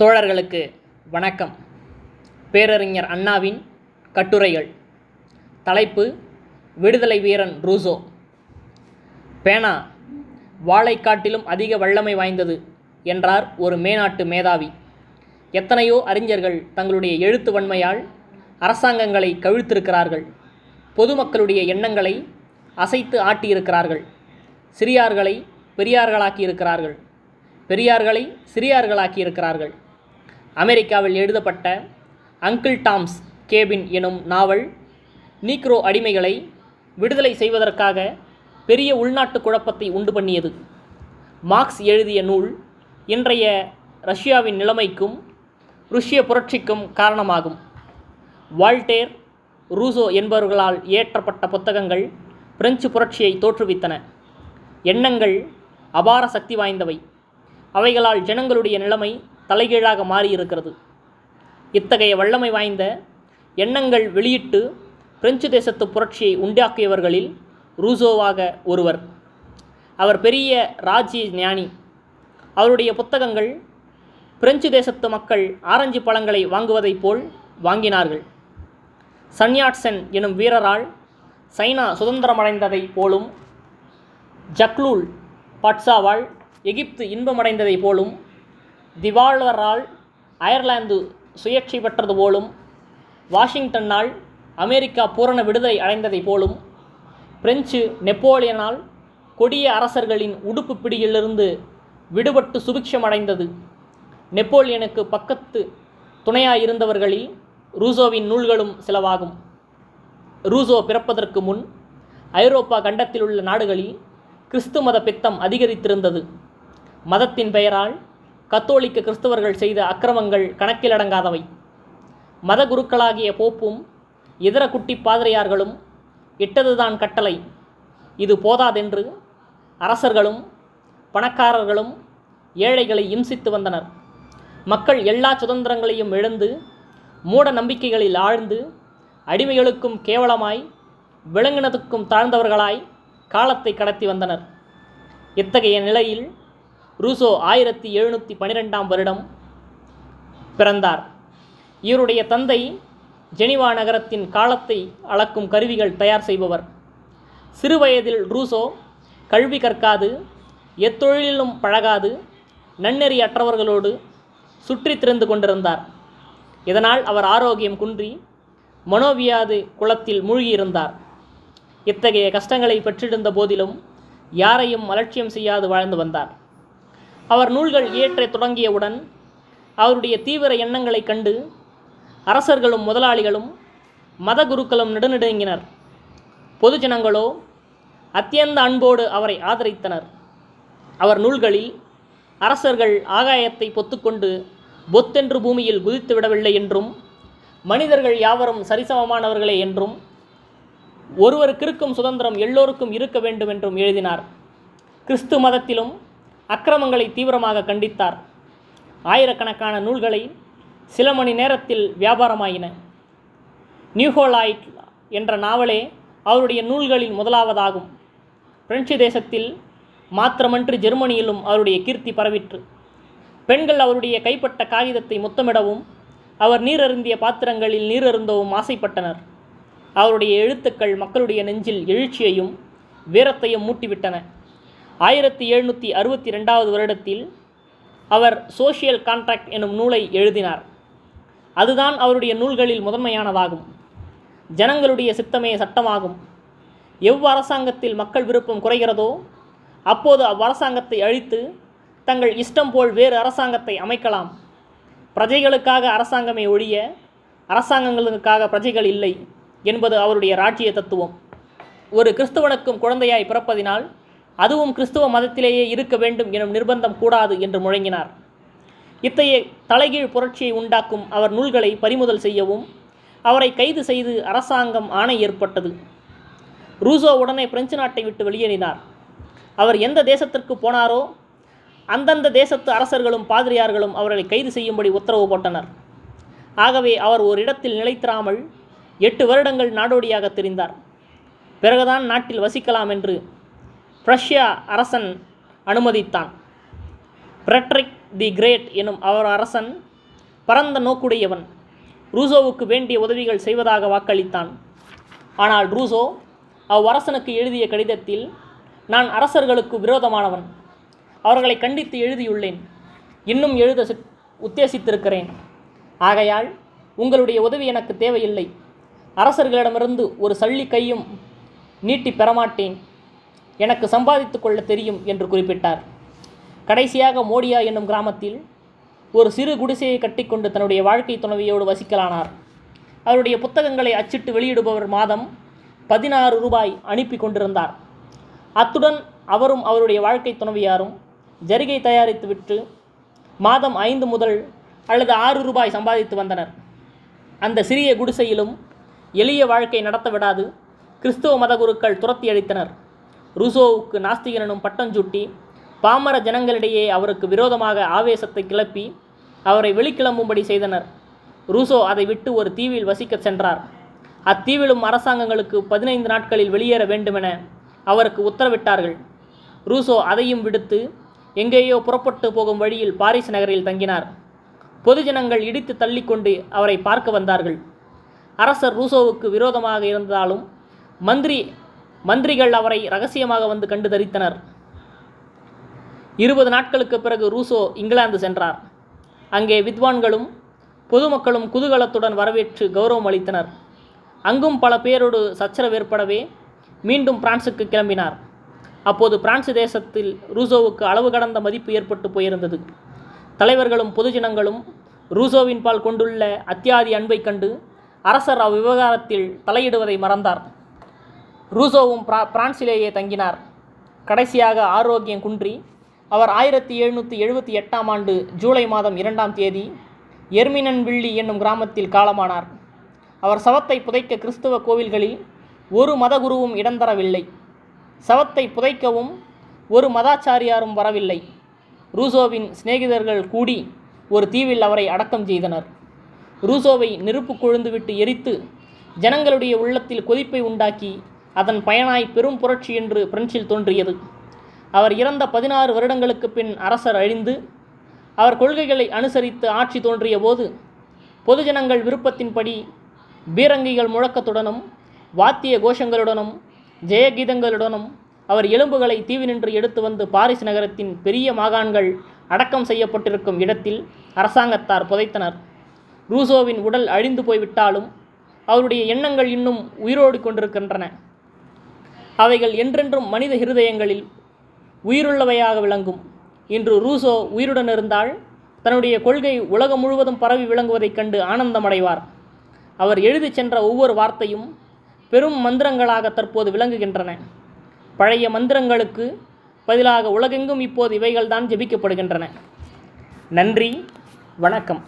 தோழர்களுக்கு வணக்கம். பேரறிஞர் அண்ணாவின் கட்டுரைகள். தலைப்பு விடுதலை வீரன் ரூசோ. பேனா வாளை காட்டிலும் அதிக வல்லமை வாய்ந்தது என்றார் ஒரு மேனாட்டு மேதாவி. எத்தனையோ அறிஞர்கள் தங்களுடைய எழுத்து வன்மையால் அரசாங்கங்களை கவிழ்த்திருக்கிறார்கள். பொதுமக்களுடைய எண்ணங்களை அசைத்து ஆட்டியிருக்கிறார்கள். சிறியார்களை பெரியார்களாக்கியிருக்கிறார்கள். பெரியார்களை சிறியார்களாக்கியிருக்கிறார்கள். இருக்கிறார்கள் அமெரிக்காவில் எழுதப்பட்ட அங்கிள் டாம்ஸ் கேபின் எனும் நாவல் நீக்ரோ அடிமைகளை விடுதலை செய்வதற்காக பெரிய உள்நாட்டு குழப்பத்தை உண்டு பண்ணியது. மார்க்ஸ் எழுதிய நூல் இன்றைய ரஷ்யாவின் நிலைமைக்கும் ருஷ்ய புரட்சிக்கும் காரணமாகும். வால்டேர் ரூசோ என்பவர்களால் இயற்றப்பட்ட புத்தகங்கள் பிரெஞ்சு புரட்சியை தோற்றுவித்தன. எண்ணங்கள் அபார சக்தி வாய்ந்தவை. அவைகளால் ஜனங்களுடைய நிலைமை தலைகீழாக மாறியிருக்கிறது. இத்தகைய வல்லமை வாய்ந்த எண்ணங்கள் வெளியிட்டு பிரெஞ்சு தேசத்து புரட்சியை உண்டாக்கியவர்களில் ரூசோவாக ஒருவர். அவர் பெரிய ராஜ்ய ஞானி. அவருடைய புத்தகங்கள் பிரெஞ்சு தேசத்து மக்கள் ஆரஞ்சு பழங்களை வாங்குவதைப் போல் வாங்கினார்கள். சன்யாட்சென் எனும் வீரரால் சைனா சுதந்திரமடைந்ததைப் போலும் ஜக்லூல் பட்சாவால் எகிப்து இன்பமடைந்ததைப் போலும் திவால்வரால் அயர்லாந்து சுயேட்சை பெற்றது போலும் வாஷிங்டன்னால் அமெரிக்கா பூரண விடுதலை அடைந்ததைப் போலும் பிரெஞ்சு நெப்போலியனால் கொடிய அரசர்களின் உடுப்பு பிடியிலிருந்து விடுபட்டு சுபிக்ஷமடைந்தது நெப்போலியனுக்கு பக்கத்து துணையாயிருந்தவர்களில் ரூசோவின் நூல்களும் சிலவாகும். ரூசோ பிறப்பதற்கு முன் ஐரோப்பா கண்டத்தில் உள்ள நாடுகளில் கிறிஸ்து மத பித்தம் அதிகரித்திருந்தது. மதத்தின் பெயரால் கத்தோலிக்க கிறிஸ்தவர்கள் செய்த அக்கிரமங்கள் கணக்கிலடங்காதவை. மத குருக்களாகிய போப்பும் இதர குட்டி பாதிரியார்களும் இட்டதுதான் கட்டளை. இது போதாதென்று அரசர்களும் பணக்காரர்களும் ஏழைகளை இம்சித்து வந்தனர். மக்கள் எல்லா சுதந்திரங்களையும் இழந்து மூட நம்பிக்கைகளில் ஆழ்ந்து அடிமைகளுக்கும் கேவலமாய் விலங்கினத்துக்கும் தாழ்ந்தவர்களாய் காலத்தை கடத்தி வந்தனர். இத்தகைய நிலையில் ரூசோ ஆயிரத்தி எழுநூற்றி பன்னிரெண்டாம் வருடம் பிறந்தார். இவருடைய தந்தை ஜெனிவா நகரத்தின் காலத்தை அளக்கும் கருவிகள் தயார் செய்பவர். சிறுவயதில் ரூசோ கல்வி கற்காது எத்தொழிலிலும் பழகாது நன்னெறி அற்றவர்களோடு சுற்றி திறந்து கொண்டிருந்தார். இதனால் அவர் ஆரோக்கியம் குன்றி மனோவியாது குளத்தில் மூழ்கியிருந்தார். இத்தகைய கஷ்டங்களை பெற்றிருந்த போதிலும் யாரையும் அலட்சியம் செய்யாது வாழ்ந்து வந்தார். அவர் நூல்கள் இயற்ற தொடங்கியவுடன் அவருடைய தீவிர எண்ணங்களைக் கண்டு அரசர்களும் முதலாளிகளும் மத குருக்களும் நெடுநெடுங்கினர் பொதுஜனங்களோ அத்தியந்த அன்போடு அவரை ஆதரித்தனர். அவர் நூல்களில் அரசர்கள் ஆகாயத்தை பொத்துக்கொண்டு பொத்தென்று பூமியில் குதித்து விடவில்லை என்றும் மனிதர்கள் யாவரும் சரிசமமானவர்களே என்றும் ஒருவருக்கிருக்கும் சுதந்திரம் எல்லோருக்கும் இருக்க வேண்டும் என்றும் எழுதினார். கிறிஸ்து மதத்திலும் அக்கிரமங்களை தீவிரமாக கண்டித்தார். ஆயிரக்கணக்கான நூல்களை சில மணி நேரத்தில் வியாபாரமாயின. நியூஹோலாய்ட் என்ற நாவலே அவருடைய நூல்களில் முதலாவதாகும். பிரெஞ்சு தேசத்தில் மாத்திரமன்று ஜெர்மனியிலும் அவருடைய கீர்த்தி பரவிற்று. பெண்கள் அவருடைய கைப்பட்ட காகிதத்தை முத்தமிடவும் அவர் நீரருந்திய பாத்திரங்களில் நீரருந்தவும் ஆசைப்பட்டனர். அவருடைய எழுத்துக்கள் மக்களுடைய நெஞ்சில் எழுச்சியையும் வீரத்தையும் மூட்டிவிட்டன. ஆயிரத்தி எழுநூற்றி அறுபத்தி ரெண்டாவது வருடத்தில் அவர் சோஷியல் கான்ட்ராக்ட் எனும் நூலை எழுதினார். அதுதான் அவருடைய நூல்களில் முதன்மையானதாகும். ஜனங்களுடைய சித்தமே சட்டமாகும். எவ் அரசாங்கத்தில் மக்கள் விருப்பம் குறைகிறதோ அப்போது அவ்வரசாங்கத்தை அழித்து தங்கள் இஷ்டம் போல் வேறு அரசாங்கத்தை அமைக்கலாம். பிரஜைகளுக்காக அரசாங்கமே ஒழிய அரசாங்கங்களுக்காக பிரஜைகள் இல்லை என்பது அவருடைய ராஜ்ய தத்துவம். ஒரு கிறிஸ்துவனுக்கும் குழந்தையாய் பிறப்பதினால் அதுவும் கிறிஸ்துவ மதத்திலேயே இருக்க வேண்டும் எனும் நிர்பந்தம் கூடாது என்று முழங்கினார். இத்தகைய தலைகீழ் புரட்சியை உண்டாக்கும் அவர் நூல்களை பறிமுதல் செய்யவும் அவரை கைது செய்து அரசாங்கம் ஆணை ஏற்பட்டது. ரூசோ உடனே பிரெஞ்சு நாட்டை விட்டு வெளியேறினார். அவர் எந்த தேசத்திற்கு போனாரோ அந்தந்த தேசத்து அரசர்களும் பாதிரியார்களும் அவர்களை கைது செய்யும்படி உத்தரவு போட்டனர். ஆகவே அவர் ஒரு இடத்தில் நிலைத்திராமல் எட்டு வருடங்கள் நாடோடியாக தெரிந்தார். பிறகுதான் நாட்டில் வசிக்கலாம் என்று ரஷ்யா அரசன் அனுமதித்தான். ஃப்ரெட்ரிக் தி கிரேட் எனும் அவர் அரசன் பரந்த நோக்குடையவன். ரூசோவுக்கு வேண்டிய உதவிகள் செய்வதாக வாக்களித்தான். ஆனால் ரூசோ அவ்வரசனுக்கு எழுதிய கடிதத்தில் நான் அரசர்களுக்கு விரோதமானவன். அவர்களை கண்டித்து எழுதியுள்ளேன். இன்னும் எழுத சித்- உத்தேசித்திருக்கிறேன். ஆகையால் உங்களுடைய உதவி எனக்கு தேவையில்லை. அரசர்களிடமிருந்து ஒரு சல்லி கையும் நீட்டி பெறமாட்டேன் எனக்கு சம்பாதித்து கொள்ள தெரியும் என்று குறிப்பிட்டார். கடைசியாக மோடியா என்னும் கிராமத்தில் ஒரு சிறு குடிசையை கட்டிக்கொண்டு தன்னுடைய வாழ்க்கை துணவியோடு வசிக்கலானார். அவருடைய புத்தகங்களை அச்சிட்டு வெளியிடுபவர் மாதம் பதினாறு ரூபாய் அனுப்பி கொண்டிருந்தார். அத்துடன் அவரும் அவருடைய வாழ்க்கை துணவியாரும் ஜரிகை தயாரித்துவிட்டு மாதம் ஐந்து முதல் அல்லது ஆறு ரூபாய் சம்பாதித்து வந்தனர். அந்த சிறிய குடிசையிலும் எளிய வாழ்க்கை நடத்த விடாது கிறிஸ்துவ மதகுருக்கள் துரத்தி அளித்தனர் ரூசோவுக்கு நாஸ்திகன் எனும் பட்டஞ்சூட்டி பாமர ஜனங்களிடையே அவருக்கு விரோதமாக ஆவேசத்தை கிளப்பி அவரை வெளிக்கிளம்பும்படி செய்தனர். ரூசோ அதை விட்டு ஒரு தீவில் வசிக்கச் சென்றார். அத்தீவிலும் அரசாங்கங்களுக்கு பதினைந்து நாட்களில் வெளியேற வேண்டுமென அவருக்கு உத்தரவிட்டார்கள். ரூசோ அதையும் விடுத்து எங்கேயோ புறப்பட்டு போகும் வழியில் பாரிஸ் நகரில் தங்கினார். பொதுஜனங்கள் இடித்து தள்ளிக்கொண்டு அவரை பார்க்க வந்தார்கள். அரசர் ரூசோவுக்கு விரோதமாக இருந்தாலும் மந்திரி மந்திரிகள் அவரை ரகசியமாக வந்து கண்டு தரித்தனர். இருபது நாட்களுக்கு பிறகு ரூசோ இங்கிலாந்து சென்றார். அங்கே வித்வான்களும் பொதுமக்களும் குதூகலத்துடன் வரவேற்று கௌரவம் அளித்தனர். அங்கும் பல பேரோடு சச்சரவு ஏற்படவே மீண்டும் பிரான்சுக்கு கிளம்பினார். அப்போது பிரான்சு தேசத்தில் ரூசோவுக்கு அளவு கடந்த மதிப்பு ஏற்பட்டு போயிருந்தது. தலைவர்களும் பொதுஜனங்களும் ரூசோவின் பால் கொண்டுள்ள அத்தியாதி அன்பைக் கண்டு அரசர் அவ்விவகாரத்தில் தலையிடுவதை மறந்தார். ரூசோவும் பிரா பிரான்சிலேயே தங்கினார். கடைசியாக ஆரோக்கியம் குன்றி. அவர் ஆயிரத்தி எழுநூற்றி எழுபத்தி எட்டாம் ஆண்டு ஜூலை மாதம் இரண்டாம் தேதி எர்மினன்வில்லி என்னும் கிராமத்தில் காலமானார். அவர் சவத்தை புதைக்க கிறிஸ்துவ கோவில்களில் ஒரு மதகுருவும் இடம் தரவில்லை சவத்தை புதைக்கவும் ஒரு மதாச்சாரியாரும் வரவில்லை. ரூசோவின் சிநேகிதர்கள் கூடி ஒரு தீவில் அவரை அடக்கம் செய்தனர். ரூசோவை நெருப்பு கொழுந்துவிட்டு எரித்து ஜனங்களுடைய உள்ளத்தில் கொதிப்பை உண்டாக்கி அதன் பயனாய் பெரும் புரட்சி என்று பிரெஞ்சில் தோன்றியது. அவர் இறந்த பதினாறு வருடங்களுக்கு பின் அரசர் அழிந்து அவர் கொள்கைகளை அனுசரித்து ஆட்சி தோன்றிய போது பொதுஜனங்கள் விருப்பத்தின்படி பீரங்கிகள் முழக்கத்துடனும் வாத்திய கோஷங்களுடனும் ஜெயகீதங்களுடனும் அவர் எலும்புகளை தீவினின்று எடுத்து வந்து பாரிஸ் நகரத்தின் பெரிய மாகாண்கள் அடக்கம் செய்யப்பட்டிருக்கும் இடத்தில் அரசாங்கத்தார் புதைத்தனர். ரூசோவின் உடல் அழிந்து போய்விட்டாலும் அவருடைய எண்ணங்கள் இன்னும் உயிரோடு கொண்டிருக்கின்றன. அவைகள் என்றென்றும் மனித ஹிருதயங்களில் உயிருள்ளவையாக விளங்கும். இன்று ரூசோ உயிருடன் இருந்தால் தன்னுடைய கொள்கை உலகம் முழுவதும் பரவி விளங்குவதைக் கண்டு ஆனந்தமடைவார். அவர் எழுதிச் சென்ற ஒவ்வொரு வார்த்தையும் பெரும் மந்திரங்களாக தற்போது விளங்குகின்றன. பழைய மந்திரங்களுக்கு பதிலாக உலகெங்கும் இப்போது இவைகள்தான் ஜெபிக்கப்படுகின்றன. நன்றி. வணக்கம்.